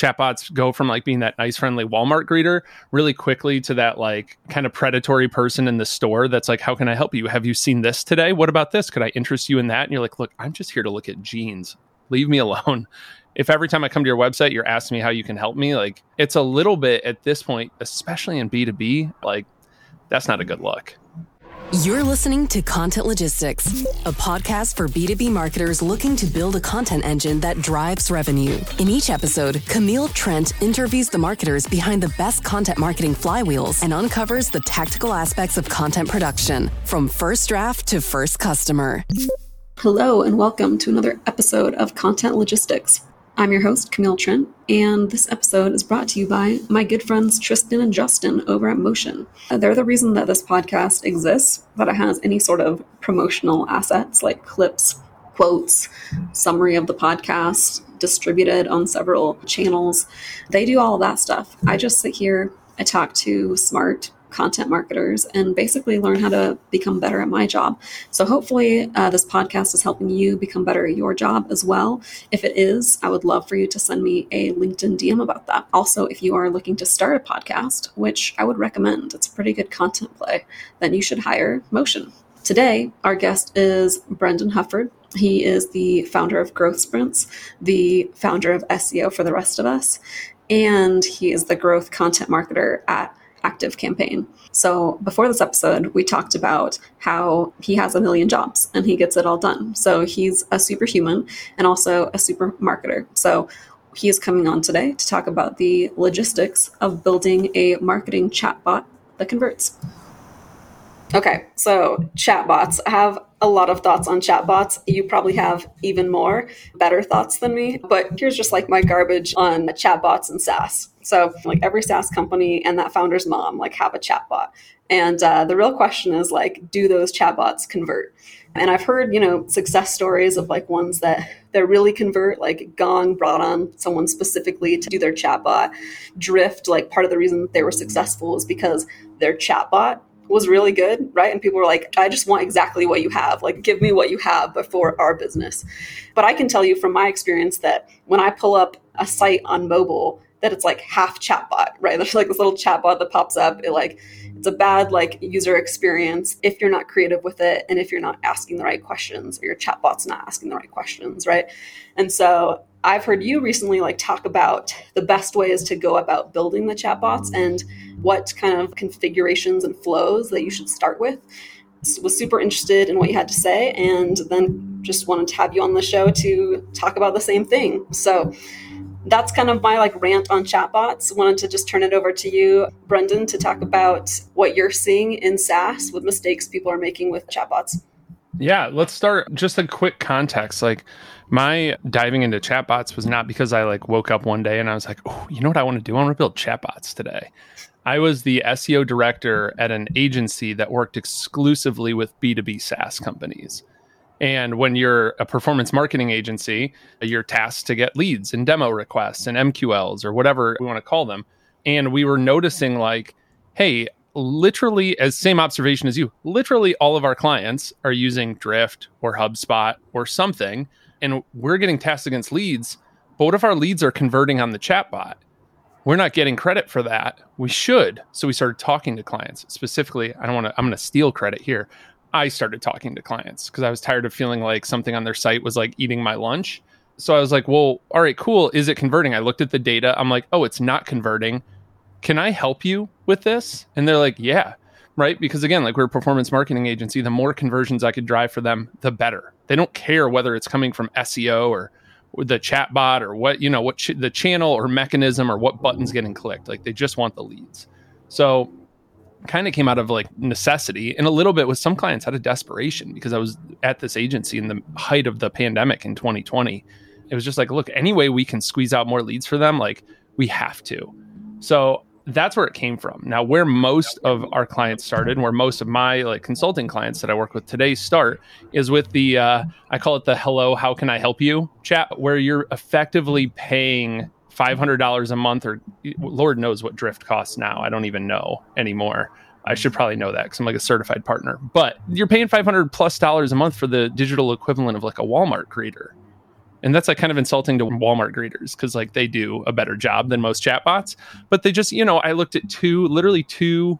chatbots go from like being that nice friendly Walmart greeter really quickly to that like kind of predatory person in the store that's like how can I help you? Have you seen this today? What about this? Could I interest you in that? And you're like, "Look, I'm just here to look at jeans. Leave me alone." If every time I come to your website you're asking me how you can help me, like it's a little bit at this point, especially in B2B, like that's not a good look. You're listening to Content Logistics, a podcast for B2B marketers looking to build a content engine that drives revenue. In each episode, Camille Trent interviews the marketers behind the best content marketing flywheels and uncovers the tactical aspects of content production from first draft to first customer. Hello, and welcome to another episode of Content Logistics. I'm your host, Camille Trent, and this episode is brought to you by my good friends Tristan and Justin over at Motion. Uh, they're the reason that this podcast exists, that it has any sort of promotional assets like clips, quotes, summary of the podcast, distributed on several channels. They do all that stuff. I just sit here, I talk to smart, content marketers and basically learn how to become better at my job. So, hopefully, uh, this podcast is helping you become better at your job as well. If it is, I would love for you to send me a LinkedIn DM about that. Also, if you are looking to start a podcast, which I would recommend, it's a pretty good content play, then you should hire Motion. Today, our guest is Brendan Hufford. He is the founder of Growth Sprints, the founder of SEO for the rest of us, and he is the growth content marketer at ActiveCampaign. So before this episode, we talked about how he has a million jobs and he gets it all done. So he's a superhuman and also a super marketer. So he is coming on today to talk about the logistics of building a marketing chatbot that converts. Okay, so chatbots. I have a lot of thoughts on chatbots. You probably have even more better thoughts than me, but here's just like my garbage on chatbots and SaaS. So, like every SaaS company and that founder's mom like have a chatbot. And uh, the real question is like, do those chatbots convert? And I've heard, you know, success stories of like ones that that really convert, like Gong brought on someone specifically to do their chatbot. Drift, like part of the reason they were successful is because their chatbot was really good, right? And people were like, I just want exactly what you have. Like, give me what you have before our business. But I can tell you from my experience that when I pull up a site on mobile, that it's like half chatbot, right? There's like this little chatbot that pops up. It like it's a bad like user experience if you're not creative with it and if you're not asking the right questions or your chatbot's not asking the right questions, right? And so I've heard you recently like talk about the best ways to go about building the chatbots and what kind of configurations and flows that you should start with. Was super interested in what you had to say, and then just wanted to have you on the show to talk about the same thing. So that's kind of my like rant on chatbots. Wanted to just turn it over to you, Brendan, to talk about what you're seeing in SaaS with mistakes people are making with chatbots. Yeah, let's start just a quick context. Like my diving into chatbots was not because I like woke up one day and I was like, oh, you know what I want to do? I want to build chatbots today. I was the SEO director at an agency that worked exclusively with B2B SaaS companies. And when you're a performance marketing agency, you're tasked to get leads and demo requests and MQLs or whatever we want to call them. And we were noticing, like, hey, literally, as same observation as you, literally all of our clients are using Drift or HubSpot or something. And we're getting tasked against leads. But what if our leads are converting on the chatbot? We're not getting credit for that. We should. So we started talking to clients. Specifically, I don't want to, I'm going to steal credit here. I started talking to clients because I was tired of feeling like something on their site was like eating my lunch. So I was like, well, all right, cool. Is it converting? I looked at the data. I'm like, oh, it's not converting. Can I help you with this? And they're like, yeah, right. Because again, like we're a performance marketing agency, the more conversions I could drive for them, the better. They don't care whether it's coming from SEO or the chat bot or what, you know, what ch- the channel or mechanism or what buttons getting clicked. Like they just want the leads. So kind of came out of like necessity and a little bit with some clients out of desperation because I was at this agency in the height of the pandemic in 2020. It was just like, look, any way we can squeeze out more leads for them, like we have to. So that's where it came from. Now, where most of our clients started, and where most of my like consulting clients that I work with today start, is with the uh, I call it the "Hello, how can I help you?" chat, where you're effectively paying $500 a month or lord knows what drift costs now i don't even know anymore i should probably know that because i'm like a certified partner but you're paying 500 plus dollars a month for the digital equivalent of like a walmart greeter And that's like kind of insulting to Walmart greeters because like they do a better job than most chatbots. But they just, you know, I looked at two, literally two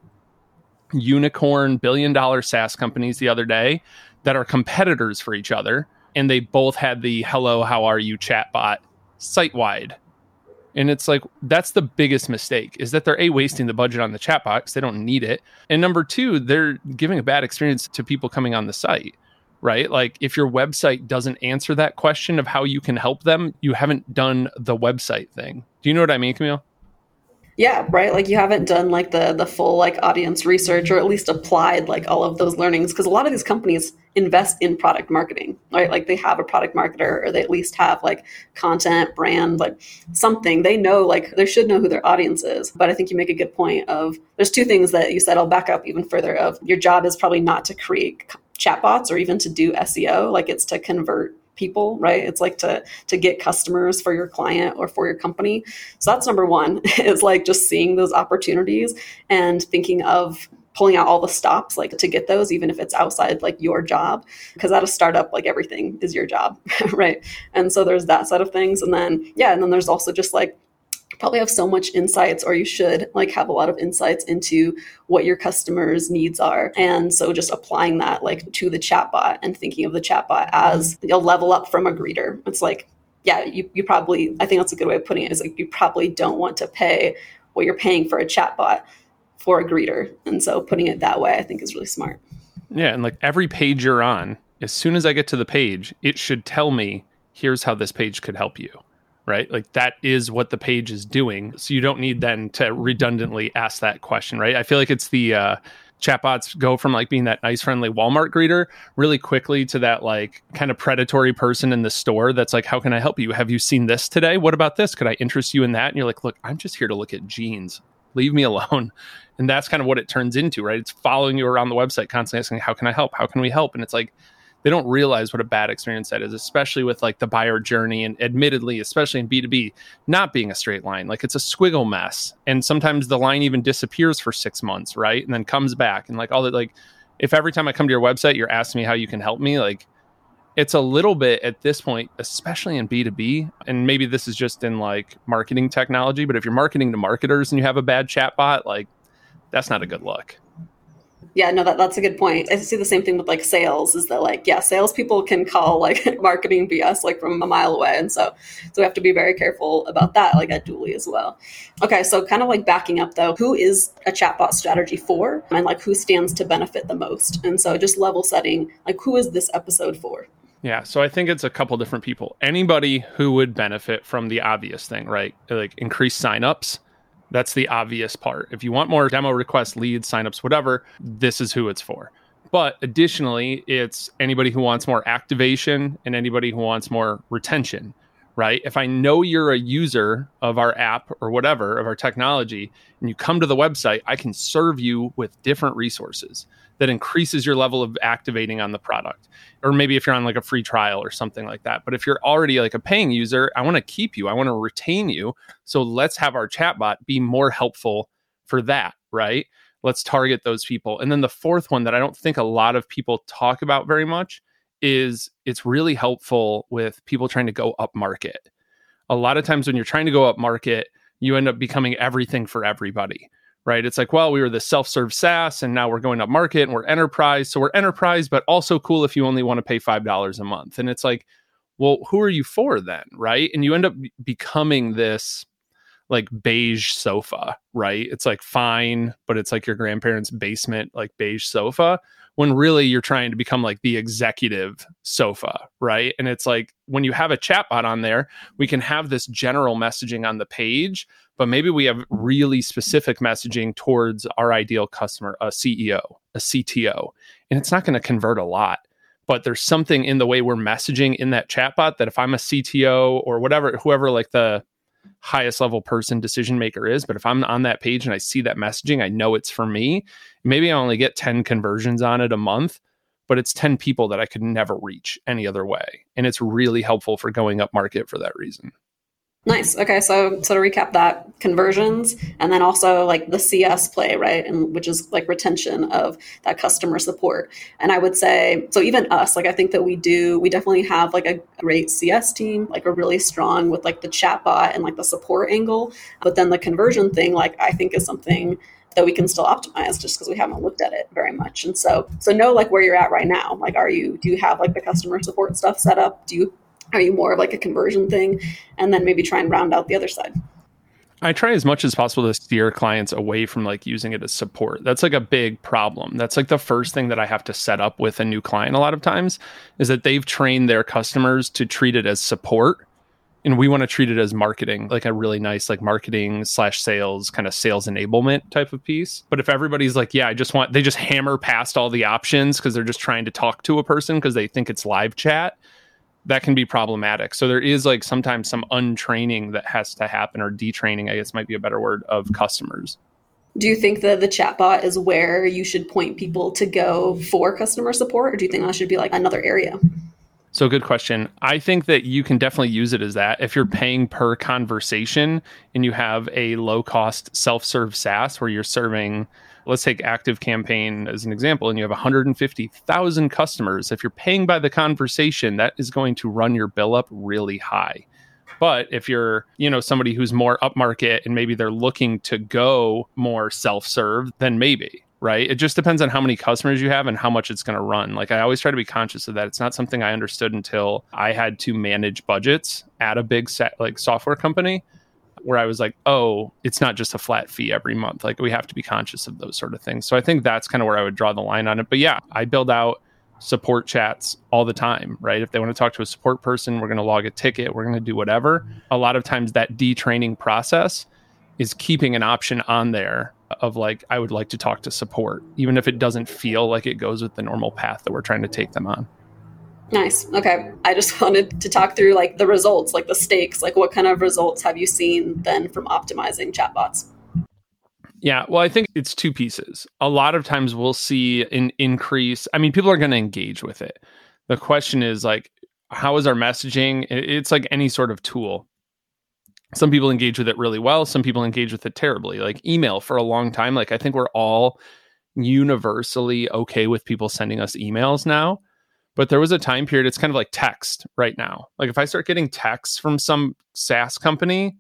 unicorn billion dollar SaaS companies the other day that are competitors for each other. And they both had the hello, how are you chatbot site wide. And it's like that's the biggest mistake is that they're a wasting the budget on the chat box. They don't need it. And number two, they're giving a bad experience to people coming on the site. Right. Like if your website doesn't answer that question of how you can help them, you haven't done the website thing. Do you know what I mean, Camille? Yeah right? Like you haven't done like the the full like audience research or at least applied like all of those learnings because a lot of these companies invest in product marketing right? Like they have a product marketer or they at least have like content brand like something. They know like they should know who their audience is. But i think you make a good point of there's two things that you said i'll back up even further of. Your job is probably not to create chatbots or even to do seo like it's to convert people right? It's like to to get customers for your client or for your company. So that's number one is like just seeing those opportunities and thinking of pulling out all the stops like to get those even if it's outside like your job because at a startup like everything is your job right? And so there's that set of things. And then yeah and then there's also just like probably have so much insights or you should like have a lot of insights into what your customers needs are. And so just applying that like to the chatbot and thinking of the chatbot as a level up from a greeter. It's like yeah you, you probably i think that's a good way of putting it is like you probably don't want to pay what you're paying for a chatbot for a greeter. And so putting it that way i think is really smart. Yeah and like every page you're on as soon as i get to the page it should tell me here's how this page could help you right? Like that is what the page is doing. So you don't need then to redundantly ask that question, right? I feel like it's the uh, chatbots go from like being that nice, friendly Walmart greeter really quickly to that like kind of predatory person in the store that's like, how can I help you? Have you seen this today? What about this? Could I interest you in that? And you're like, look, I'm just here to look at jeans. Leave me alone. And that's kind of what it turns into, right? It's following you around the website, constantly asking, how can I help? How can we help? And it's like, they don't realize what a bad experience that is, especially with like the buyer journey and admittedly, especially in B2B, not being a straight line. Like it's a squiggle mess. And sometimes the line even disappears for six months, right? And then comes back. And like all that, like if every time I come to your website, you're asking me how you can help me, like it's a little bit at this point, especially in B2B, and maybe this is just in like marketing technology, but if you're marketing to marketers and you have a bad chatbot, like that's not a good look yeah, no, that, that's a good point. I see the same thing with like sales is that like, yeah, salespeople can call like marketing BS like from a mile away. And so, so we have to be very careful about that, like at Dooly as well. Okay. So kind of like backing up though, who is a chatbot strategy for and like who stands to benefit the most? And so just level setting, like who is this episode for? Yeah, so I think it's a couple different people. Anybody who would benefit from the obvious thing, right? Like increased signups that's the obvious part. If you want more demo requests, leads, signups, whatever, this is who it's for. But additionally, it's anybody who wants more activation and anybody who wants more retention, right? If I know you're a user of our app or whatever, of our technology, and you come to the website, I can serve you with different resources that increases your level of activating on the product. Or maybe if you're on like a free trial or something like that. But if you're already like a paying user, I want to keep you, I want to retain you. So let's have our chatbot be more helpful for that, right? Let's target those people. And then the fourth one that I don't think a lot of people talk about very much is it's really helpful with people trying to go up market. A lot of times when you're trying to go up market, you end up becoming everything for everybody right? It's like, well, we were the self serve SaaS and now we're going up market and we're enterprise. So we're enterprise, but also cool if you only want to pay $5 a month. And it's like, well, who are you for then? Right. And you end up becoming this like beige sofa, right? It's like fine, but it's like your grandparents' basement, like beige sofa, when really you're trying to become like the executive sofa, right? And it's like when you have a chatbot on there, we can have this general messaging on the page, but maybe we have really specific messaging towards our ideal customer, a CEO, a CTO, and it's not going to convert a lot. But there's something in the way we're messaging in that chatbot that if I'm a CTO or whatever, whoever like the highest level person decision maker is, but if I'm on that page and I see that messaging, I know it's for me. Maybe I only get 10 conversions on it a month, but it's 10 people that I could never reach any other way. And it's really helpful for going up market for that reason. Nice. Okay, so so to recap that, conversions and then also like the CS play, right? And which is like retention of that customer support. And I would say so even us, like I think that we do we definitely have like a great CS team, like we're really strong with like the chatbot and like the support angle. But then the conversion thing, like I think is something that we can still optimize just because we haven't looked at it very much. And so so know like where you're at right now. Like are you do you have like the customer support stuff set up? Do you are you more of like a conversion thing? And then maybe try and round out the other side. I try as much as possible to steer clients away from like using it as support. That's like a big problem. That's like the first thing that I have to set up with a new client a lot of times is that they've trained their customers to treat it as support. And we want to treat it as marketing, like a really nice, like marketing slash sales kind of sales enablement type of piece. But if everybody's like, yeah, I just want, they just hammer past all the options because they're just trying to talk to a person because they think it's live chat that can be problematic. So there is like sometimes some untraining that has to happen or detraining, I guess might be a better word, of customers. Do you think that the chatbot is where you should point people to go for customer support, or do you think that should be like another area? So, good question. I think that you can definitely use it as that. If you're paying per conversation and you have a low cost self serve SaaS where you're serving let's take ActiveCampaign as an example and you have 150,000 customers if you're paying by the conversation that is going to run your bill up really high but if you're you know somebody who's more upmarket and maybe they're looking to go more self-serve then maybe right it just depends on how many customers you have and how much it's going to run like i always try to be conscious of that it's not something i understood until i had to manage budgets at a big set like software company where I was like, oh, it's not just a flat fee every month. Like we have to be conscious of those sort of things. So I think that's kind of where I would draw the line on it. But yeah, I build out support chats all the time, right? If they want to talk to a support person, we're going to log a ticket, we're going to do whatever. A lot of times that detraining process is keeping an option on there of like, I would like to talk to support, even if it doesn't feel like it goes with the normal path that we're trying to take them on. Nice. Okay. I just wanted to talk through like the results, like the stakes, like what kind of results have you seen then from optimizing chatbots? Yeah, well, I think it's two pieces. A lot of times we'll see an increase. I mean, people are going to engage with it. The question is like, how is our messaging? It's like any sort of tool. Some people engage with it really well. Some people engage with it terribly. Like email for a long time. Like I think we're all universally okay with people sending us emails now but there was a time period, it's kind of like text right now. Like if I start getting texts from some SaaS company,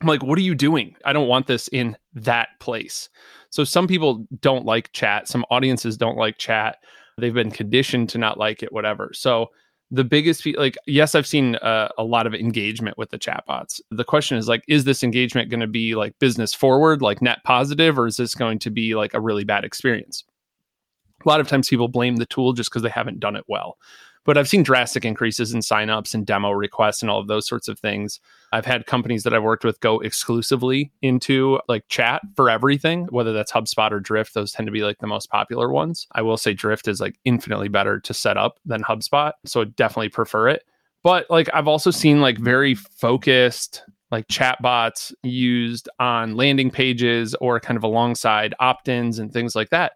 I'm like, what are you doing? I don't want this in that place. So some people don't like chat. Some audiences don't like chat. They've been conditioned to not like it, whatever. So the biggest like yes i've seen uh, a lot of engagement with the chatbots the question is like is this engagement going to be like business forward like net positive or is this going to be like a really bad experience a lot of times people blame the tool just because they haven't done it well. But I've seen drastic increases in signups and demo requests and all of those sorts of things. I've had companies that I've worked with go exclusively into like chat for everything, whether that's HubSpot or Drift. Those tend to be like the most popular ones. I will say Drift is like infinitely better to set up than HubSpot. So I definitely prefer it. But like I've also seen like very focused like chatbots used on landing pages or kind of alongside opt-ins and things like that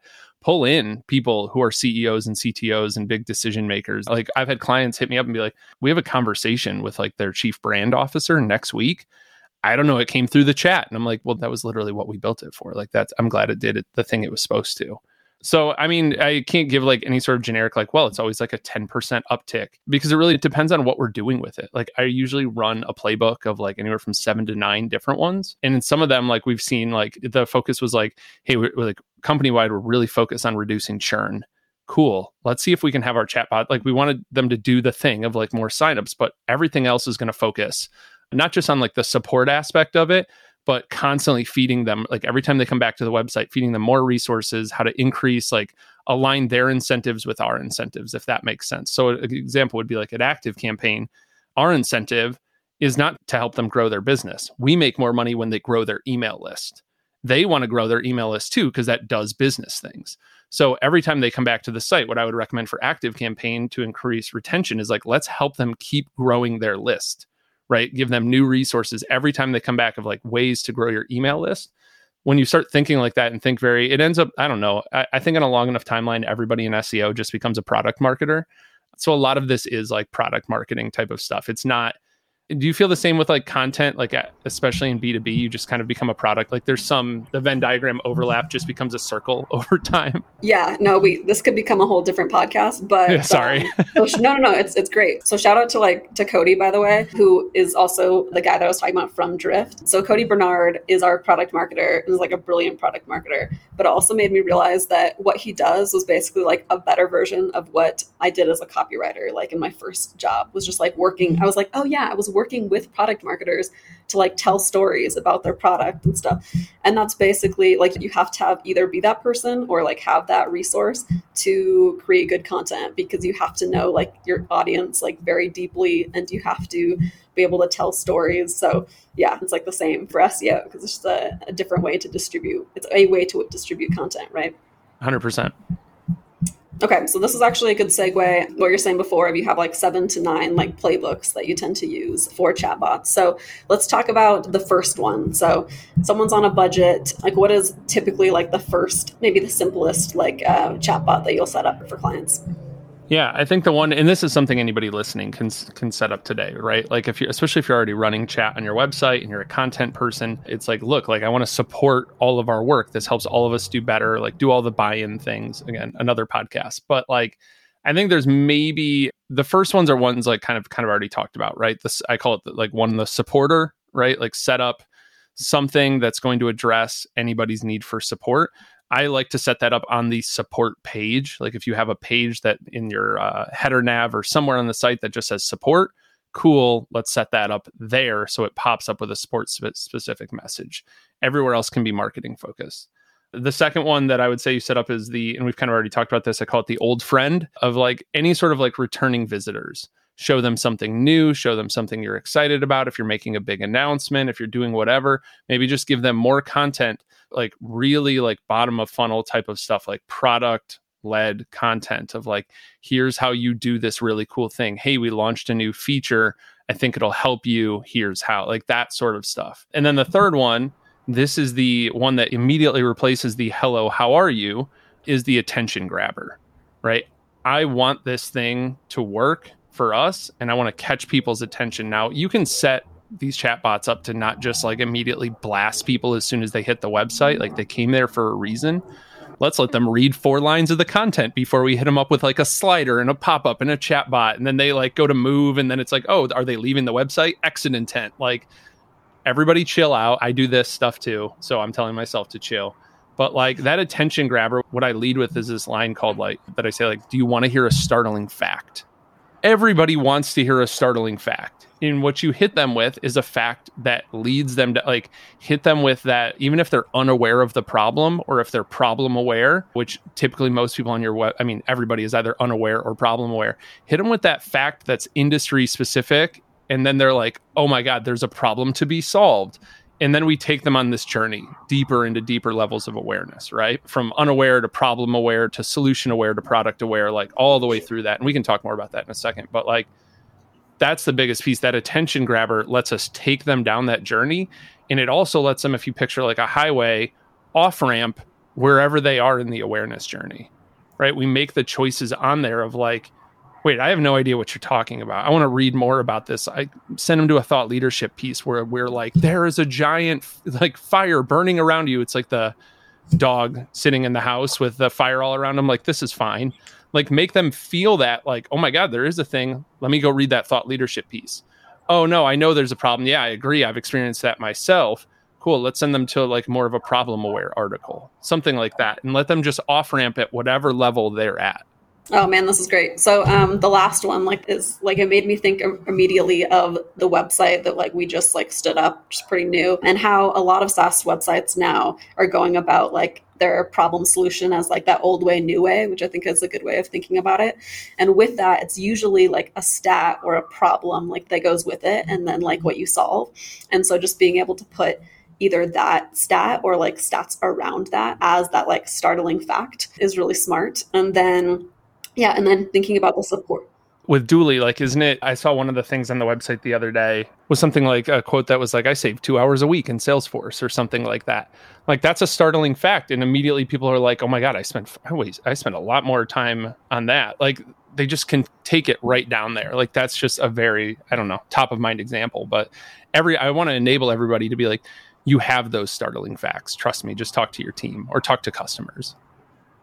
pull in people who are CEOs and CTOs and big decision makers. Like I've had clients hit me up and be like, "We have a conversation with like their chief brand officer next week." I don't know, it came through the chat and I'm like, "Well, that was literally what we built it for." Like that's I'm glad it did it the thing it was supposed to. So, I mean, I can't give like any sort of generic, like, well, it's always like a 10% uptick because it really depends on what we're doing with it. Like, I usually run a playbook of like anywhere from seven to nine different ones. And in some of them, like, we've seen like the focus was like, hey, we're, we're like company wide, we're really focused on reducing churn. Cool. Let's see if we can have our chatbot. Like, we wanted them to do the thing of like more signups, but everything else is going to focus not just on like the support aspect of it, but constantly feeding them like every time they come back to the website feeding them more resources how to increase like align their incentives with our incentives if that makes sense so an example would be like an ActiveCampaign our incentive is not to help them grow their business we make more money when they grow their email list they want to grow their email list too because that does business things so every time they come back to the site what i would recommend for ActiveCampaign to increase retention is like let's help them keep growing their list right? Give them new resources every time they come back of like ways to grow your email list. When you start thinking like that and think very, it ends up, I don't know, I, I think on a long enough timeline, everybody in SEO just becomes a product marketer. So a lot of this is like product marketing type of stuff. It's not, do you feel the same with like content? Like especially in b2b you just kind of become a product. Like there's some the venn diagram overlap just becomes a circle over time. Yeah no we this could become a whole different podcast but yeah, sorry. um, no no no it's, it's great. So shout out to like to cody by the way who is also the guy that i was talking about from drift. So cody bernard is our product marketer and is like a brilliant product marketer but it also made me realize that what he does was basically like a better version of what i did as a copywriter like in my first job was just like working. I was like oh yeah i was working with product marketers to like tell stories about their product and stuff. And that's basically like you have to have either be that person or like have that resource to create good content because you have to know like your audience like very deeply and you have to be able to tell stories. So yeah, it's like the same for SEO because it's just a, a different way to distribute. It's a way to distribute content, right? 100%. Okay, so this is actually a good segue. What you're saying before, if you have like seven to nine like playbooks that you tend to use for chatbots. So let's talk about the first one. So someone's on a budget. Like, what is typically like the first, maybe the simplest like uh, chatbot that you'll set up for clients? Yeah, I think the one, and this is something anybody listening can can set up today, right? Like if you, especially if you're already running chat on your website and you're a content person, it's like, look, like I want to support all of our work. This helps all of us do better. Like do all the buy-in things. Again, another podcast, but like I think there's maybe the first ones are ones like kind of kind of already talked about, right? This I call it the, like one the supporter, right? Like set up something that's going to address anybody's need for support. I like to set that up on the support page. Like if you have a page that in your uh, header nav or somewhere on the site that just says support, cool, let's set that up there so it pops up with a support specific message. Everywhere else can be marketing focused. The second one that I would say you set up is the, and we've kind of already talked about this, I call it the old friend of like any sort of like returning visitors show them something new, show them something you're excited about. If you're making a big announcement, if you're doing whatever, maybe just give them more content, like really like bottom of funnel type of stuff, like product led content of like, here's how you do this really cool thing. Hey, we launched a new feature. I think it'll help you. Here's how, like that sort of stuff. And then the mm-hmm. third one, this is the one that immediately replaces the hello, how are you? Is the attention grabber, right? I want this thing to work for us and I want to catch people's attention. Now, you can set these chatbots up to not just like immediately blast people as soon as they hit the website, like they came there for a reason. Let's let them read four lines of the content before we hit them up with like a slider and a pop up and a chatbot. And then they like go to move and then it's like, oh, are they leaving the website? Exit intent. Like everybody chill out. I do this stuff too. So I'm telling myself to chill. But like that attention grabber, what I lead with is this line called like that I say, like, do you want to hear a startling fact? everybody wants to hear a startling fact. And what you hit them with is a fact that leads them to like hit them with that, even if they're unaware of the problem or if they're problem aware, which typically most people on your web, I mean, everybody is either unaware or problem aware. Hit them with that fact that's industry specific. And then they're like, oh my God, there's a problem to be solved and then we take them on this journey deeper into deeper levels of awareness right from unaware to problem aware to solution aware to product aware like all the way through that and we can talk more about that in a second but like that's the biggest piece that attention grabber lets us take them down that journey and it also lets them if you picture like a highway off ramp wherever they are in the awareness journey right we make the choices on there of like wait, I have no idea what you're talking about. I want to read more about this. I send them to a thought leadership piece where we're like, there is a giant like fire burning around you. It's like the dog sitting in the house with the fire all around him. Like, this is fine. Like, make them feel that, like, oh my God, there is a thing. Let me go read that thought leadership piece. Oh no, I know there's a problem. Yeah, I agree. I've experienced that myself. Cool. Let's send them to like more of a problem aware article, something like that, and let them just off ramp at whatever level they're at. Oh man, this is great. So um, the last one like is like it made me think immediately of the website that like we just like stood up, is pretty new, and how a lot of SaaS websites now are going about like their problem solution as like that old way, new way, which I think is a good way of thinking about it. And with that, it's usually like a stat or a problem like that goes with it, and then like what you solve. And so just being able to put either that stat or like stats around that as that like startling fact is really smart. And then yeah and then thinking about the support with Dooly, like, isn't it? I saw one of the things on the website the other day was something like a quote that was like, I save two hours a week in Salesforce or something like that. Like, that's a startling fact. And immediately people are like, oh my God, I spent, I, I spent a lot more time on that. Like, they just can take it right down there. Like that's just a very, I don't know, top of mind example. But every I want to enable everybody to be like, you have those startling facts. Trust me, just talk to your team or talk to customers.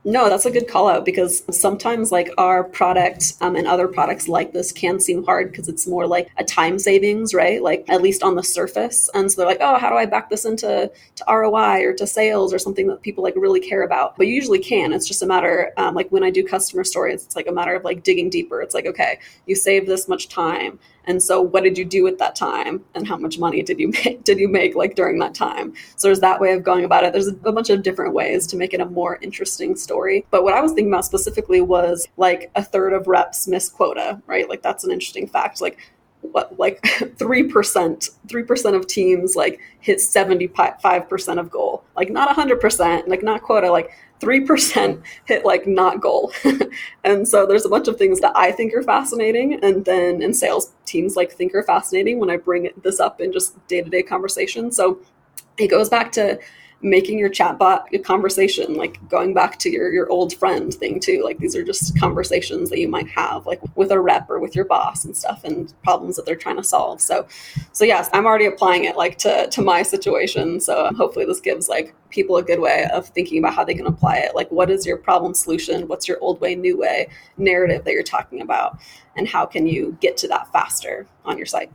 No, that's a good call out because sometimes like our product um, and other products like this can seem hard because it's more like a time savings, right? Like at least on the surface. And so they're like, oh, how do I back this into to ROI or to sales or something that people like really care about? But you usually can. It's just a matter um, like when I do customer stories, it's like a matter of like digging deeper. It's like, okay, you save this much time and so what did you do with that time? And how much money did you make did you make like during that time? So there's that way of going about it. There's a bunch of different ways to make it a more interesting story. But what i was thinking about specifically was like a third of reps miss quota right? Like that's an interesting fact. Like what like 3% 3% of teams like hit 75% of goal. Like not 100% like not quota. Like 3% hit like not goal. and so there's a bunch of things that I think are fascinating. And then in sales teams like think are fascinating when I bring this up in just day to day conversation. So it goes back to making your chatbot a conversation, like going back to your, your old friend thing too. Like these are just conversations that you might have like with a rep or with your boss and stuff and problems that they're trying to solve. So, so yes, I'm already applying it like to, to my situation. So hopefully this gives like people a good way of thinking about how they can apply it. Like what is your problem solution? What's your old way, new way narrative that you're talking about? And how can you get to that faster on your site?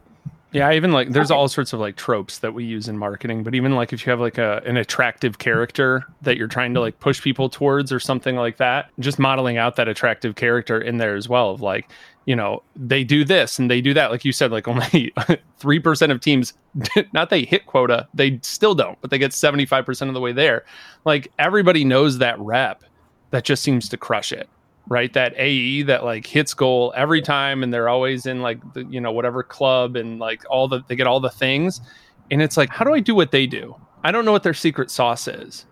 Yeah, even like there's all sorts of like tropes that we use in marketing, but even like if you have like a an attractive character that you're trying to mm-hmm. like push people towards or something like that, just modeling out that attractive character in there as well of like, you know, they do this and they do that. Like you said, like only 3% of teams not they hit quota, they still don't, but they get 75% of the way there. Like everybody knows that rep that just seems to crush it right? That AE that like hits goal every time and they're always in like the, you know, whatever club and like all the, they get all the things. And it's like, how do I do what they do? I don't know what their secret sauce is.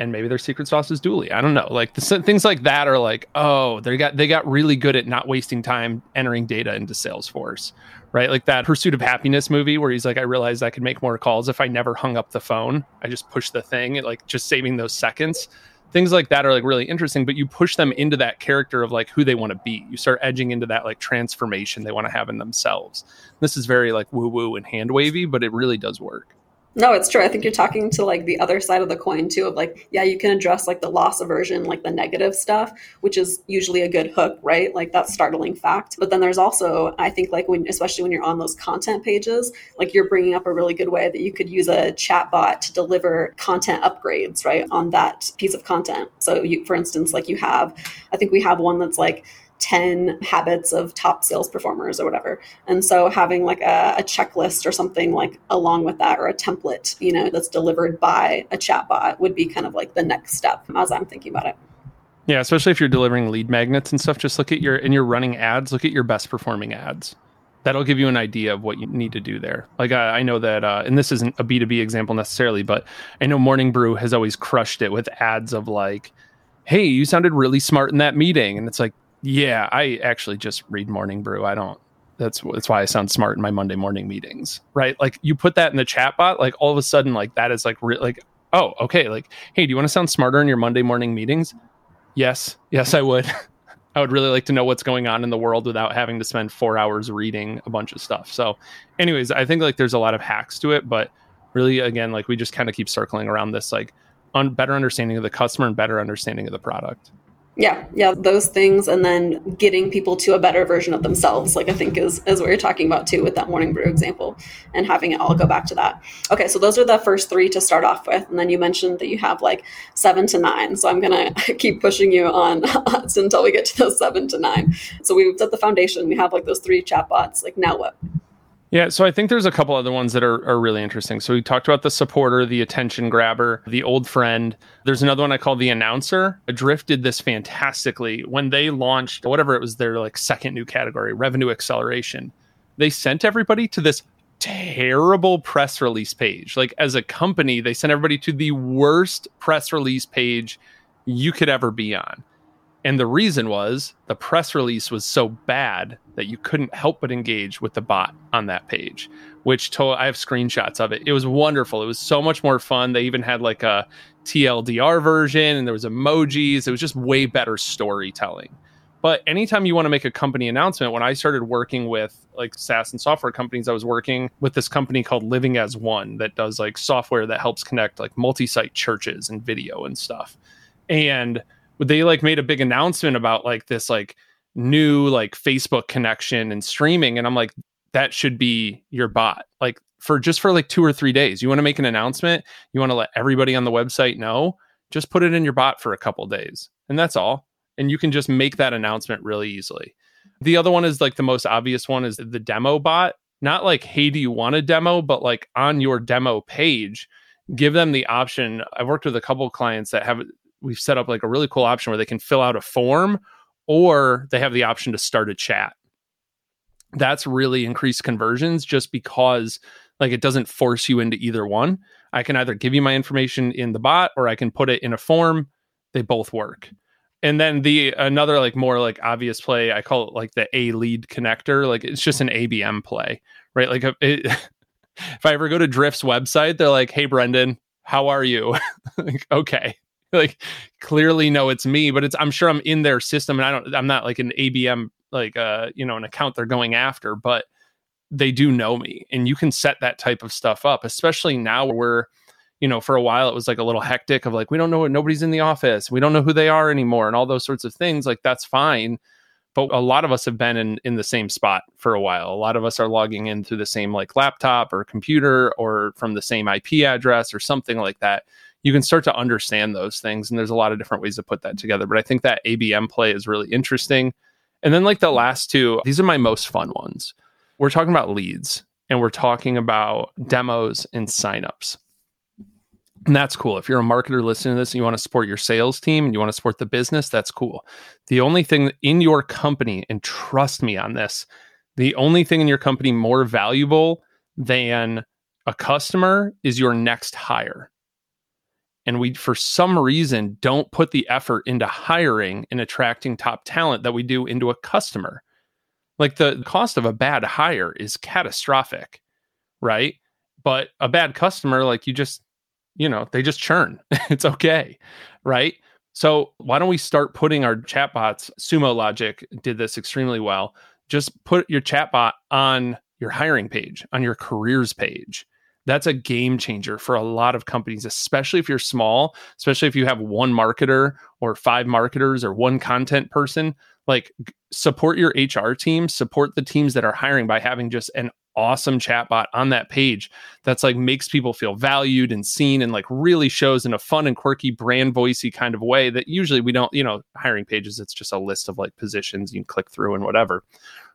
And maybe their secret sauce is Dooly. I don't know. Like the, things like that are like, oh, they got they got really good at not wasting time entering data into Salesforce, right? Like that Pursuit of Happiness movie where he's like, I realized I could make more calls if I never hung up the phone. I just pushed the thing, like just saving those seconds things like that are like really interesting but you push them into that character of like who they want to be. You start edging into that like transformation they want to have in themselves. This is very like woo woo and hand wavy but it really does work no, it's true. I think you're talking to like the other side of the coin too of like, yeah, you can address like the loss aversion, like the negative stuff, which is usually a good hook, right? Like that startling fact. But then there's also, I think like when, especially when you're on those content pages, like you're bringing up a really good way that you could use a chat bot to deliver content upgrades, right? On that piece of content. So you, for instance, like you have, I think we have one that's like, 10 habits of top sales performers or whatever. And so having like a, a, checklist or something like along with that or a template, you know, that's delivered by a chatbot would be kind of like the next step as I'm thinking about it. Yeah, especially if you're delivering lead magnets and stuff, just look at your and you're running ads, look at your best performing ads. That'll give you an idea of what you need to do there. Like I, I know that, uh, and this isn't a B2B example necessarily, but I know Morning Brew has always crushed it with ads of like, hey, you sounded really smart in that meeting. And it's like, yeah, I actually just read Morning Brew. I don't. That's that's why I sound smart in my Monday morning meetings, right? Like you put that in the chat bot, like all of a sudden, like that is like re- like oh okay, like hey, do you want to sound smarter in your Monday morning meetings? Yes, yes, I would. I would really like to know what's going on in the world without having to spend four hours reading a bunch of stuff. So, anyways, I think like there's a lot of hacks to it, but really, again, like we just kind of keep circling around this like on better understanding of the customer and better understanding of the product. Yeah, yeah, those things, and then getting people to a better version of themselves, like I think is is what you're talking about too with that morning brew example, and having it all go back to that. Okay, so those are the first three to start off with, and then you mentioned that you have like seven to nine. So I'm gonna keep pushing you on until we get to those seven to nine. So we've set the foundation. We have like those three chatbots. Like now what? Yeah, so I think there's a couple other ones that are, are really interesting. So we talked about the supporter, the attention grabber, the old friend. There's another one I call the announcer. Drift did this fantastically when they launched whatever it was their like second new category, revenue acceleration. They sent everybody to this terrible press release page. Like as a company, they sent everybody to the worst press release page you could ever be on. And the reason was the press release was so bad that you couldn't help but engage with the bot on that page, which to- I have screenshots of it. It was wonderful. It was so much more fun. They even had like a TLDR version and there was emojis. It was just way better storytelling. But anytime you want to make a company announcement, when I started working with like SaaS and software companies, I was working with this company called Living as One that does like software that helps connect like multi site churches and video and stuff. And they like made a big announcement about like this like new like Facebook connection and streaming. And I'm like, that should be your bot. Like for just for like two or three days. You want to make an announcement, you want to let everybody on the website know, just put it in your bot for a couple days. And that's all and you can just make that announcement really easily. The other one is like the most obvious one is the demo bot. Not like, hey, do you want a demo? But like on your demo page, give them the option. I've worked with a couple clients that have, we've set up like a really cool option where they can fill out a form or they have the option to start a chat. That's really increased conversions just because like it doesn't force you into either one. I can either give you my information in the bot or I can put it in a form. They both work and then the another like more like obvious play i call it like the a lead connector like it's just an abm play right like it, if i ever go to drift's website they're like hey brendan how are you like okay like clearly know it's me but it's i'm sure i'm in their system and i don't i'm not like an abm like uh you know an account they're going after but they do know me and you can set that type of stuff up especially now where you know, for a while it was like a little hectic of like, we don't know what nobody's in the office. We don't know who they are anymore and all those sorts of things. Like that's fine. But a lot of us have been in, in the same spot for a while. A lot of us are logging in through the same like laptop or computer or from the same IP address or something like that. You can start to understand those things. And there's a lot of different ways to put that together. But I think that ABM play is really interesting. And then like the last two, these are my most fun ones. We're talking about leads and we're talking about demos and signups. And that's cool. If you're a marketer listening to this and you want to support your sales team and you want to support the business, that's cool. The only thing in your company, and trust me on this, the only thing in your company more valuable than a customer is your next hire. And we, for some reason, don't put the effort into hiring and attracting top talent that we do into a customer. Like the cost of a bad hire is catastrophic, right? But a bad customer, like you just, you know, they just churn. it's okay. Right. So why don't we start putting our chatbots? Sumo Logic did this extremely well. Just put your chatbot on your hiring page, on your careers page. That's a game changer for a lot of companies, especially if you're small, especially if you have one marketer or five marketers or one content person. Like, support your HR team, support the teams that are hiring by having just an awesome chatbot on that page that's like makes people feel valued and seen and like really shows in a fun and quirky brand voicey kind of way that usually we don't, you know, hiring pages, it's just a list of like positions you can click through and whatever.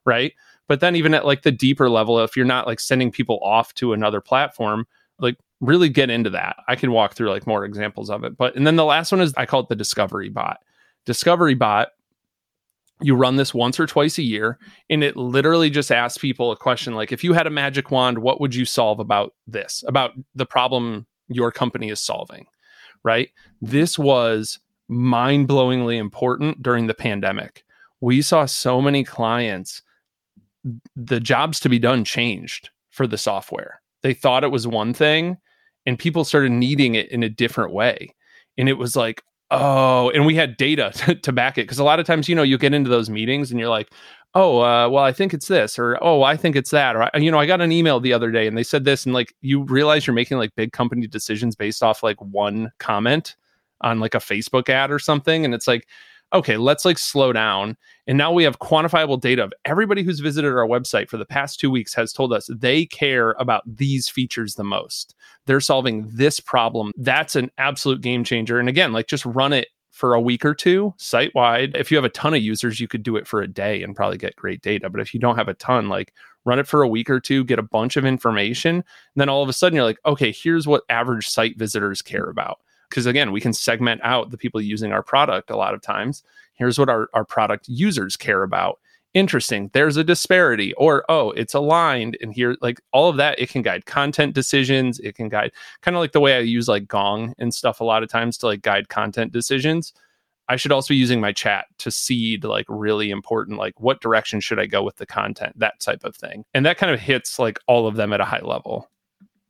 Right. But then even at like the deeper level, if you're not like sending people off to another platform, like really get into that. I can walk through like more examples of it. But and then the last one is I call it the discovery bot. Discovery bot you run this once or twice a year and it literally just asks people a question like if you had a magic wand what would you solve about this about the problem your company is solving right this was mind-blowingly important during the pandemic we saw so many clients the jobs to be done changed for the software. They thought it was one thing and people started needing it in a different way. And it was like Oh, and we had data to, to back it because a lot of times, you know, you get into those meetings and you're like, oh, uh, well, I think it's this, or oh, I think it's that, or you know, I got an email the other day and they said this, and like you realize you're making like big company decisions based off like one comment on like a Facebook ad or something, and it's like, okay, let's like slow down. And now we have quantifiable data of everybody who's visited our website for the past two weeks has told us they care about these features the most. They're solving this problem. That's an absolute game changer. And again, like just run it for a week or two site wide. If you have a ton of users, you could do it for a day and probably get great data. But if you don't have a ton, like run it for a week or two, get a bunch of information. And then all of a sudden you're like, okay, here's what average site visitors care about because again we can segment out the people using our product a lot of times. Here's what our, our product users care about. Interesting. There's a disparity. Or oh it's aligned. And here like all of that it can guide content decisions. It can guide kind of like the way i use like gong and stuff a lot of times to like guide content decisions. I should also be using my chat to seed like really important like what direction should i go with the content? That type of thing. And that kind of hits like all of them at a high level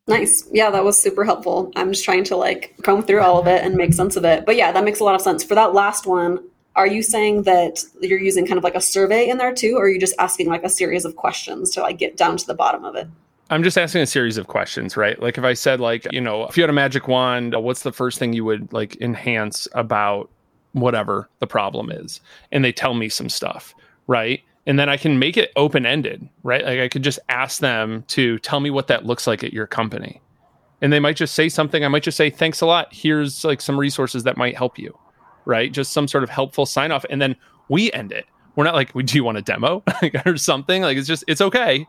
Nice. Yeah, that was super helpful. I'm just trying to like comb through all of it and make sense of it. But yeah, that makes a lot of sense. For that last one, are you saying that you're using kind of like a survey in there too or are you just asking like a series of questions to like get down to the bottom of it I'm just asking a series of questions, right? Like if I said like, you know, if you had a magic wand, what's the first thing you would like enhance about whatever the problem is? And they tell me some stuff, right? And then I can make it open ended, right? Like I could just ask them to tell me what that looks like at your company. And they might just say something. I might just say, thanks a lot. Here's like some resources that might help you, right? Just some sort of helpful sign off. And then we end it. We're not like, do you want a demo or something? Like it's just, it's okay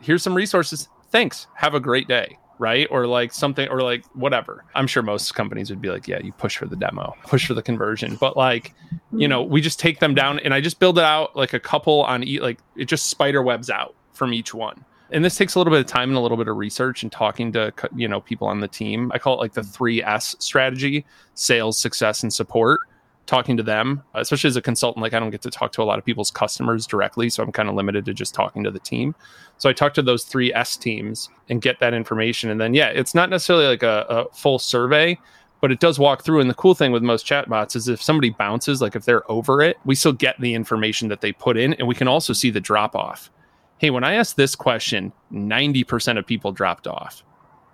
here's some resources. Thanks. Have a great day. Right. Or like something, or like whatever. I'm sure most companies would be like, yeah, you push for the demo, push for the conversion. But like, you hmm. know, we just take them down and I just build it out like a couple on each, like it just spider webs out from each one. And this takes a little bit of time and a little bit of research and talking to, you know, people on the team. I call it like the hmm. three S strategy sales, success, and support talking to them, especially as a consultant. Like I don't get to talk to a lot of people's customers directly, so I'm kind of limited to just talking to the team. So I talk to those three S teams and get that information. And then yeah, it's not necessarily like a, a full survey, but it does walk through. And the cool thing with most chatbots is if somebody bounces, like if they're over it, we still get the information that they put in, and we can also see the drop off. Hey, when I asked this question, 90% of people dropped off.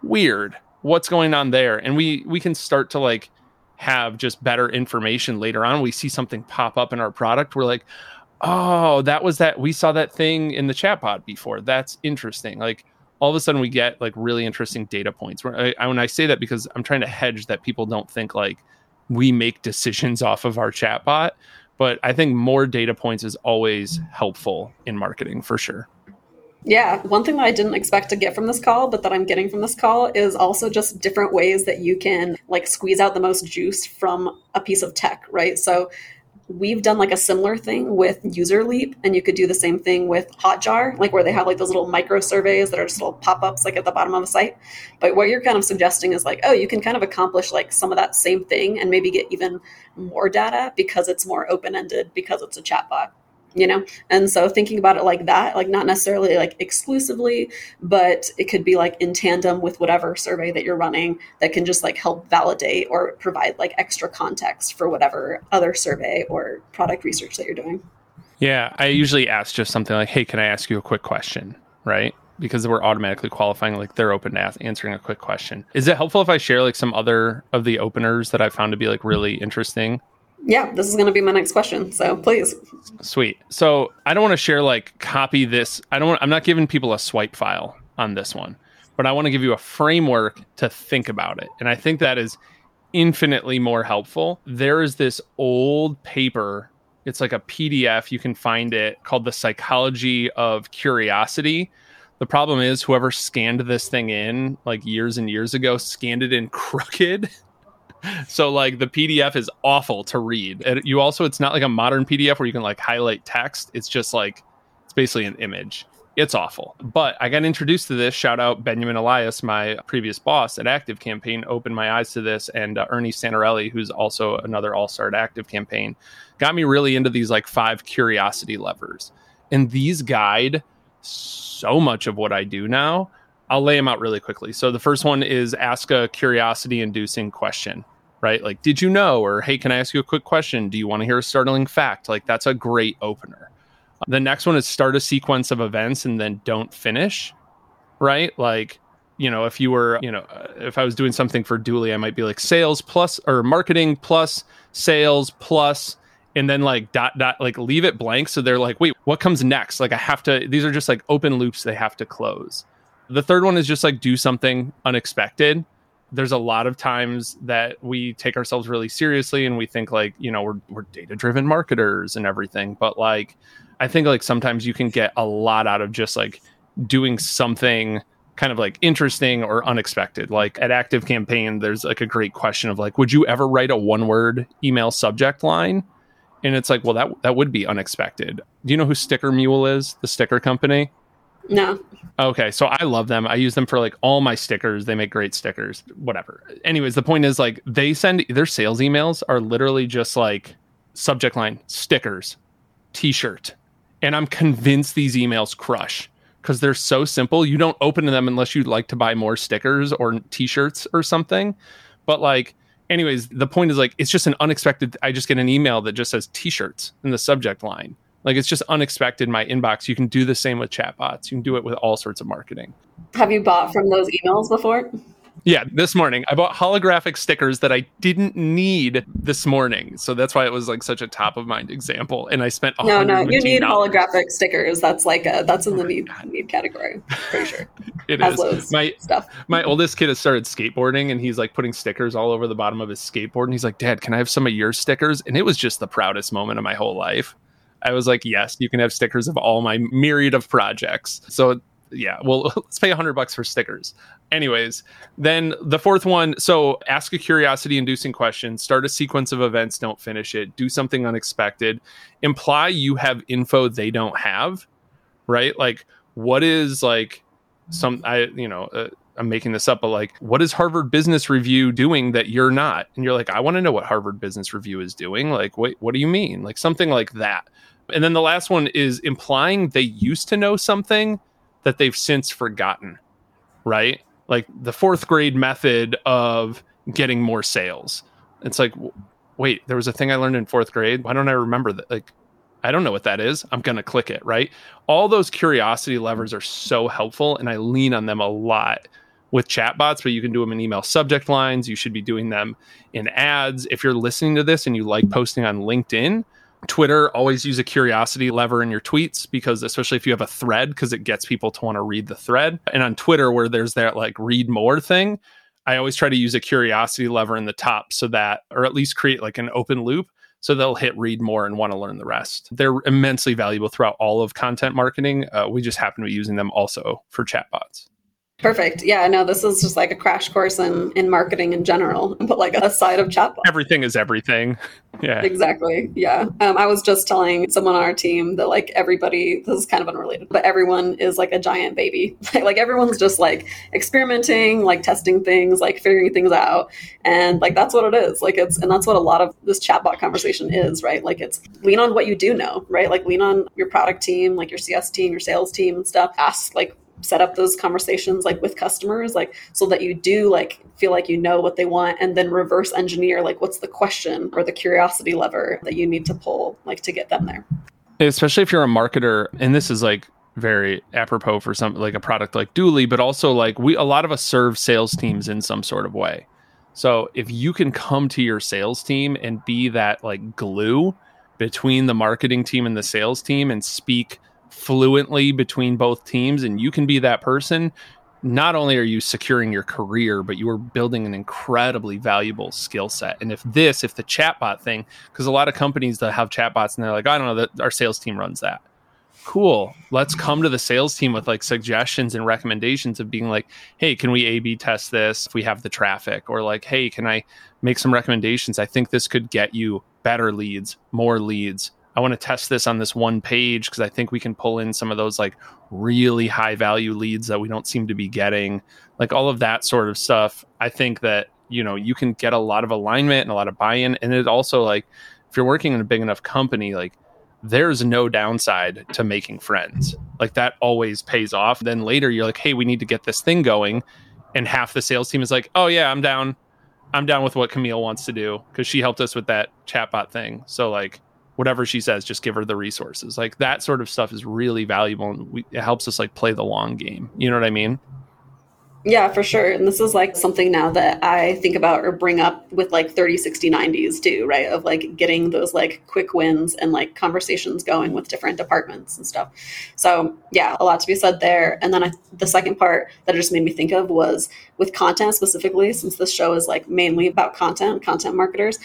Weird. What's going on there? And we we can start to like have just better information later on. We see something pop up in our product. We're like, oh, that was that. We saw that thing in the chatbot before. That's interesting. Like all of a sudden, we get like really interesting data points. When I, I, when I say that, because I'm trying to hedge that people don't think like we make decisions off of our chatbot. But I think more data points is always helpful in marketing for sure. Yeah, one thing that I didn't expect to get from this call, but that I'm getting from this call is also just different ways that you can like squeeze out the most juice from a piece of tech, right? So we've done like a similar thing with UserLeap, and you could do the same thing with Hotjar, like where they have like those little micro surveys that are just little pop ups like at the bottom of a site. But what you're kind of suggesting is like, oh, you can kind of accomplish like some of that same thing and maybe get even more data because it's more open ended because it's a chatbot you know? And so thinking about it like that like not necessarily like exclusively but it could be like in tandem with whatever survey that you're running that can just like help validate or provide like extra context for whatever other survey or product research that you're doing. Yeah i usually ask just something like hey can i ask you a quick question? Right? Because we're automatically qualifying like they're open to answering a quick question. Is it helpful if i share like some other of the openers that i found to be like really interesting yeah, this is going to be my next question. So please. Sweet. So I don't want to share like copy this. I don't. Want, I'm not giving people a swipe file on this one, but I want to give you a framework to think about it, and I think that is infinitely more helpful. There is this old paper. It's like a PDF. You can find it called The Psychology of Curiosity. The problem is, whoever scanned this thing in like years and years ago scanned it in crooked so like the PDF is awful to read. And you also it's not like a modern PDF where you can like highlight text. It's just like it's basically an image. It's awful. But I got introduced to this. Shout out Benjamin Elias, my previous boss at ActiveCampaign, opened my eyes to this, and uh, Ernie Santarelli, who's also another all star at ActiveCampaign, got me really into these like five curiosity levers. And these guide so much of what I do now. I'll lay them out really quickly. So the first one is ask a curiosity inducing question right? Like, did you know? Or, hey, can I ask you a quick question? Do you want to hear a startling fact? Like, that's a great opener. The next one is start a sequence of events and then don't finish, right? Like, you know, if you were, you know, if I was doing something for Dooly, I might be like sales plus or marketing plus sales plus, and then like dot dot, like leave it blank. So they're like, wait, what comes next? Like, I have to, these are just like open loops they have to close. The third one is just like do something unexpected there's a lot of times that we take ourselves really seriously and we think like you know we're, we're data driven marketers and everything. But like i think like sometimes you can get a lot out of just like doing something kind of like interesting or unexpected. Like at ActiveCampaign there's like a great question of like would you ever write a one word email subject line? And it's like well that that would be unexpected. Do you know who sticker mule is? The sticker company no. Okay, so I love them. I use them for like all my stickers. They make great stickers. Whatever. Anyways, the point is like they send their sales emails are literally just like subject line stickers, t-shirt. And I'm convinced these emails crush because they're so simple. You don't open them unless you'd like to buy more stickers or t-shirts or something. But like anyways, the point is like it's just an unexpected. I just get an email that just says T-shirts in the subject line. Like it's just unexpected my inbox. You can do the same with chatbots. You can do it with all sorts of marketing. Have you bought from those emails before? Yeah, this morning I bought holographic stickers that I didn't need this morning, so that's why it was like such a top of mind example. And I spent no, no, you need holographic stickers. That's like a that's in oh the need need category, pretty sure. it is my stuff. My oldest kid has started skateboarding, and he's like putting stickers all over the bottom of his skateboard. And he's like, "Dad, can I have some of your stickers?" And it was just the proudest moment of my whole life. I was like, "Yes, you can have stickers of all my myriad of projects." So yeah, well, let's pay a hundred bucks for stickers. Anyways, then the fourth one. So ask a curiosity inducing question, start a sequence of events, don't finish it, do something unexpected, imply you have info they don't have, right? Like, what is like some, I, you know, uh, I'm making this up, but like, what is Harvard Business Review doing that you're not? And you're like, I want to know what Harvard Business Review is doing. Like, wait, what do you mean? Like something like that. And then the last one is implying they used to know something that they've since forgotten, right? Like the fourth grade method of getting more sales. It's like, wait, there was a thing I learned in fourth grade. Why don't I remember that? Like, I don't know what that is. I'm going to click it, right? All those curiosity levers are so helpful, and I lean on them a lot with chatbots, but you can do them in email subject lines. You should be doing them in ads. If you're listening to this and you like posting on LinkedIn, Twitter, always use a curiosity lever in your tweets because, especially if you have a thread, because it gets people to want to read the thread. And on Twitter, where there's that like read more thing, I always try to use a curiosity lever in the top so that, or at least create like an open loop so they'll hit read more and want to learn the rest. They're immensely valuable throughout all of content marketing. Uh, we just happen to be using them also for chatbots. Perfect. Yeah, no, this is just like a crash course in, in marketing in general, but like a side of chatbot. Everything is everything. Yeah. Exactly. Yeah. Um, I was just telling someone on our team that like everybody, this is kind of unrelated, but everyone is like a giant baby. like everyone's just like experimenting, like testing things, like figuring things out. And like that's what it is. Like it's, and that's what a lot of this chatbot conversation is, right? Like it's lean on what you do know, right? Like lean on your product team, like your CS team, your sales team and stuff. Ask like set up those conversations like with customers like so that you do like feel like you know what they want and then reverse engineer like what's the question or the curiosity lever that you need to pull like to get them there especially if you're a marketer and this is like very apropos for something like a product like Dooly, but also like we a lot of us serve sales teams in some sort of way. So if you can come to your sales team and be that like glue between the marketing team and the sales team and speak fluently between both teams and you can be that person. Not only are you securing your career but you are building an incredibly valuable skill set. And if this if the chatbot thing because a lot of companies that have chatbots and they're like i don't know that our sales team runs that. Cool. Let's come to the sales team with like suggestions and recommendations of being like hey can we a b test this if we have the traffic? Or like hey can i make some recommendations? I think this could get you better leads more leads I want to test this on this one page because I think we can pull in some of those like really high value leads that we don't seem to be getting. Like all of that sort of stuff. I think that, you know, you can get a lot of alignment and a lot of buy in. And it also, like, if you're working in a big enough company, like, there's no downside to making friends. Like, that always pays off. Then later you're like, hey, we need to get this thing going. And half the sales team is like, oh, yeah, I'm down. I'm down with what Camille wants to do because she helped us with that chatbot thing. So, like, whatever she says just give her the resources. Like that sort of stuff is really valuable and we, it helps us like play the long game. You know what i mean? Yeah for sure. And this is like something now that i think about or bring up with like 30 60 90s too right? Of like getting those like quick wins and like conversations going with different departments and stuff. So yeah a lot to be said there. And then I, the second part that it just made me think of was with content specifically since this show is like mainly about content content marketers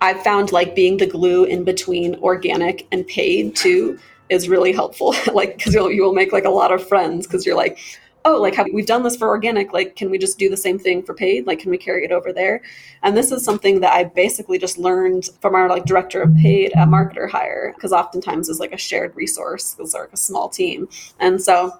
I've found like being the glue in between organic and paid too is really helpful. like, because you'll you will make like a lot of friends because you're like, oh, like have, we've done this for organic. Like, can we just do the same thing for paid? Like, can we carry it over there? And this is something that I basically just learned from our like director of paid at MarketerHire because oftentimes is like a shared resource because like a small team, and so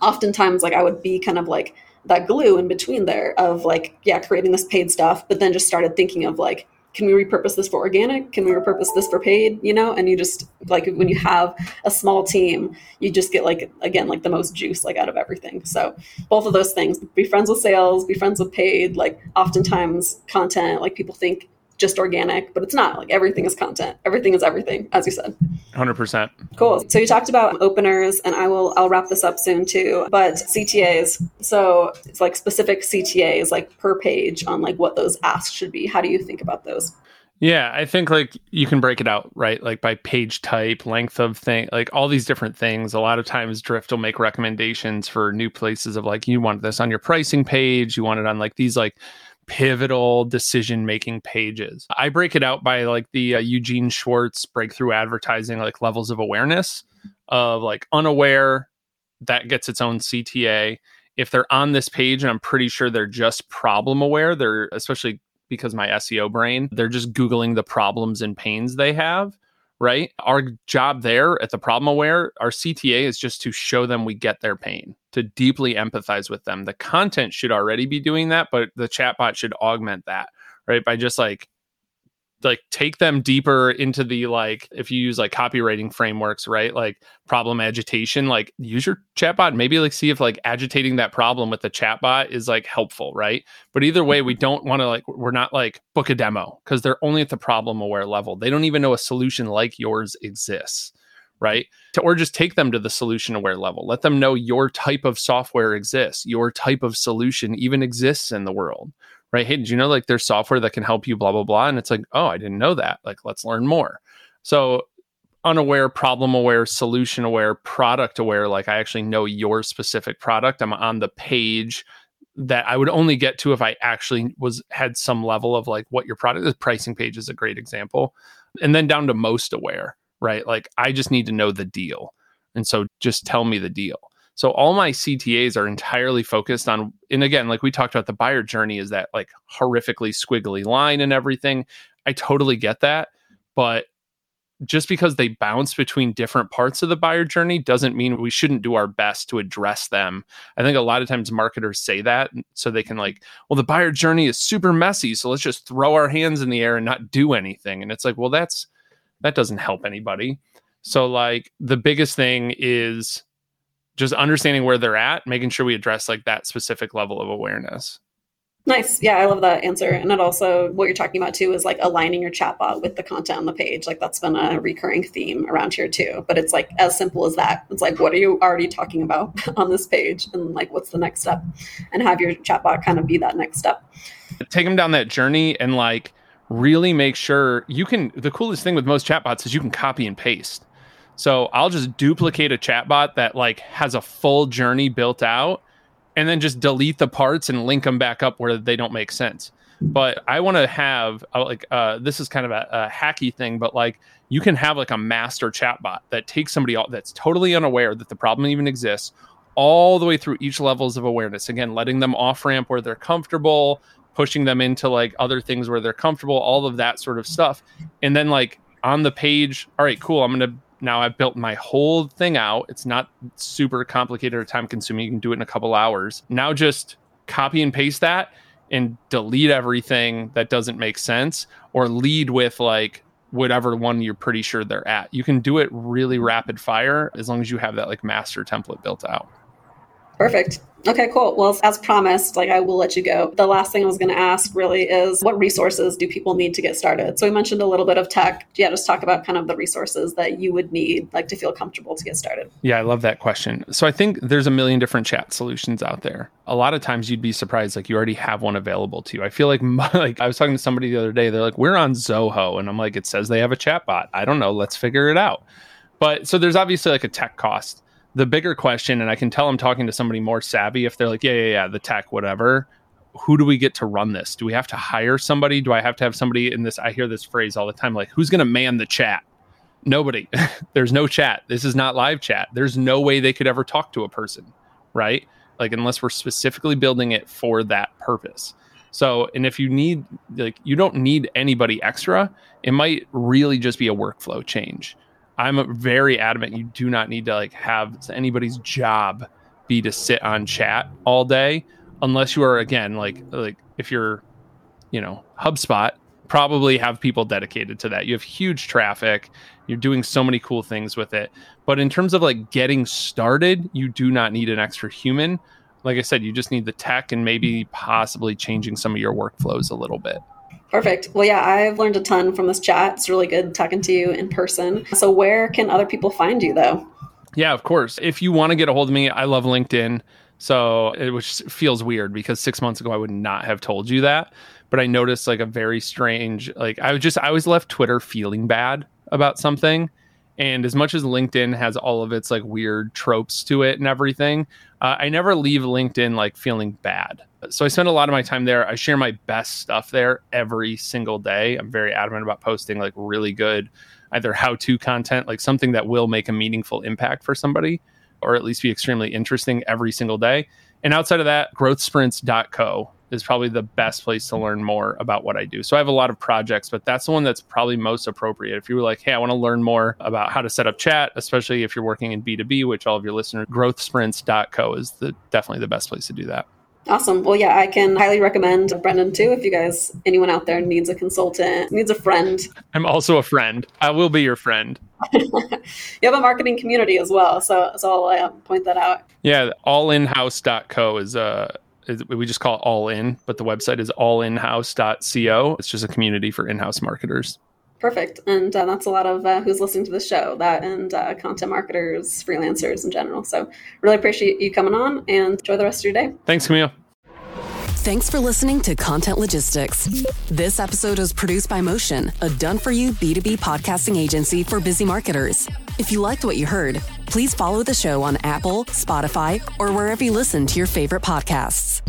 oftentimes like I would be kind of like that glue in between there of like yeah creating this paid stuff, but then just started thinking of like can we repurpose this for organic? Can we repurpose this for paid? You know, and you just like when you have a small team, you just get like again like the most juice like out of everything. So both of those things: be friends with sales, be friends with paid. Like oftentimes content, like people think just organic, but it's not. Like everything is content. Everything is everything, as you said. 100%. Cool. So you talked about openers and I will I'll wrap this up soon too. But CTAs. So it's like specific CTAs like per page on like what those asks should be. How do you think about those? Yeah, I think like you can break it out, right? Like by page type, length of thing, like all these different things. A lot of times Drift will make recommendations for new places of like you want this on your pricing page, you want it on like these like pivotal decision making pages. I break it out by like the uh, Eugene Schwartz breakthrough advertising like levels of awareness of like unaware that gets its own CTA. If they're on this page and I'm pretty sure they're just problem aware, they're especially because my SEO brain, they're just googling the problems and pains they have right? Our job there at the problem aware, our CTA is just to show them we get their pain, to deeply empathize with them. The content should already be doing that, but the chatbot should augment that, right? By just like like take them deeper into the like if you use like copywriting frameworks right? Like problem agitation like use your chatbot. Maybe like see if like agitating that problem with the chatbot is like helpful right? But either way we mm-hmm. don't want to like we're not like book a demo because they're only at the problem aware level. They don't even know a solution like yours exists right? To, or just take them to the solution aware level. Let them know your type of software exists. Your type of solution even exists in the world right? Hey, did you know like there's software that can help you, blah, blah, blah. And it's like, oh, I didn't know that. Like, let's learn more. So, unaware, problem aware, solution aware, product aware, like I actually know your specific product. I'm on the page that I would only get to if I actually was had some level of like what your product the pricing page is a great example. And then down to most aware, right? Like I just need to know the deal. And so just tell me the deal. So all my CTAs are entirely focused on, and again, like we talked about, the buyer journey is that like horrifically squiggly line and everything. I totally get that. But just because they bounce between different parts of the buyer journey doesn't mean we shouldn't do our best to address them. I think a lot of times marketers say that so they can like, well, the buyer journey is super messy, so let's just throw our hands in the air and not do anything. And it's like, well, that's that doesn't help anybody. So like the biggest thing is just understanding where they're at, making sure we address like that specific level of awareness. Nice. Yeah, I love that answer. And it also, what you're talking about too is like aligning your chatbot with the content on the page. Like that's been a recurring theme around here too. But it's like as simple as that. It's like, what are you already talking about on this page? And like, what's the next step? And have your chatbot kind of be that next step. Take them down that journey and like really make sure you can. The coolest thing with most chatbots is you can copy and paste. So I'll just duplicate a chatbot that like has a full journey built out and then just delete the parts and link them back up where they don't make sense. But I want to have uh, like uh, this is kind of a, a, hacky thing, but like you can have like a master chatbot that takes somebody out that's totally unaware that the problem even exists, all the way through each levels of awareness. Again, letting them off ramp where they're comfortable, pushing them into like other things where they're comfortable, all of that sort of stuff, and then like on the page, all right, cool. I'm gonna now I've built my whole thing out. It's not super complicated or time consuming. You can do it in a couple hours. Now just copy and paste that and delete everything that doesn't make sense or lead with like whatever one you're pretty sure they're at. You can do it really rapid fire as long as you have that like master template built out. Perfect. Okay, cool. Well, as promised, like I will let you go. The last thing I was going to ask really is what resources do people need to get started? So we mentioned a little bit of tech. Yeah, just talk about kind of the resources that you would need like to feel comfortable to get started. Yeah, I love that question. So I think there's a million different chat solutions out there. A lot of times you'd be surprised like you already have one available to you. I feel like my, like I was talking to somebody the other day, they're like, "We're on Zoho." And I'm like, "It says they have a chat bot. I don't know, let's figure it out." But so there's obviously like a tech cost the bigger question, and I can tell I'm talking to somebody more savvy if they're like, yeah, yeah, yeah, the tech, whatever. Who do we get to run this? Do we have to hire somebody? Do I have to have somebody in this? I hear this phrase all the time like, who's going to man the chat? Nobody. There's no chat. This is not live chat. There's no way they could ever talk to a person, right? Like, unless we're specifically building it for that purpose. So, and if you need, like, you don't need anybody extra, it might really just be a workflow change. I'm very adamant you do not need to like have anybody's job be to sit on chat all day unless you are again like like if you're you know HubSpot probably have people dedicated to that. You have huge traffic. You're doing so many cool things with it. But in terms of like getting started, you do not need an extra human. Like I said, you just need the tech and maybe possibly changing some of your workflows a little bit. Perfect. Well, yeah, I've learned a ton from this chat. It's really good talking to you in person. So, where can other people find you, though? Yeah, of course. If you want to get a hold of me, I love LinkedIn. So, it which feels weird because six months ago I would not have told you that. But I noticed like a very strange, like I was just, I was left Twitter feeling bad about something. And as much as LinkedIn has all of its like weird tropes to it and everything, uh, I never leave LinkedIn like feeling bad. So I spend a lot of my time there. I share my best stuff there every single day. I'm very adamant about posting like really good, either how to content, like something that will make a meaningful impact for somebody, or at least be extremely interesting every single day. And outside of that, growthsprints.co is probably the best place to learn more about what I do. So I have a lot of projects, but that's the one that's probably most appropriate. If you were like, hey, I want to learn more about how to set up chat, especially if you're working in B2B, which all of your listeners, growthsprints.co is the definitely the best place to do that. Awesome. Well, yeah, I can highly recommend Brendan too. If you guys, anyone out there needs a consultant, needs a friend. I'm also a friend. I will be your friend. you have a marketing community as well. So, so I'll uh, point that out. Yeah. Allinhouse.co is a, uh, we just call it all in, but the website is allinhouse.co. It's just a community for in-house marketers. Perfect. And uh, that's a lot of uh, who's listening to the show, that and uh, content marketers, freelancers in general. So really appreciate you coming on and enjoy the rest of your day. Thanks, Camille. Thanks for listening to Content Logistics. This episode is produced by Motion, a done for you B2B podcasting agency for busy marketers. If you liked what you heard, please follow the show on Apple, Spotify, or wherever you listen to your favorite podcasts.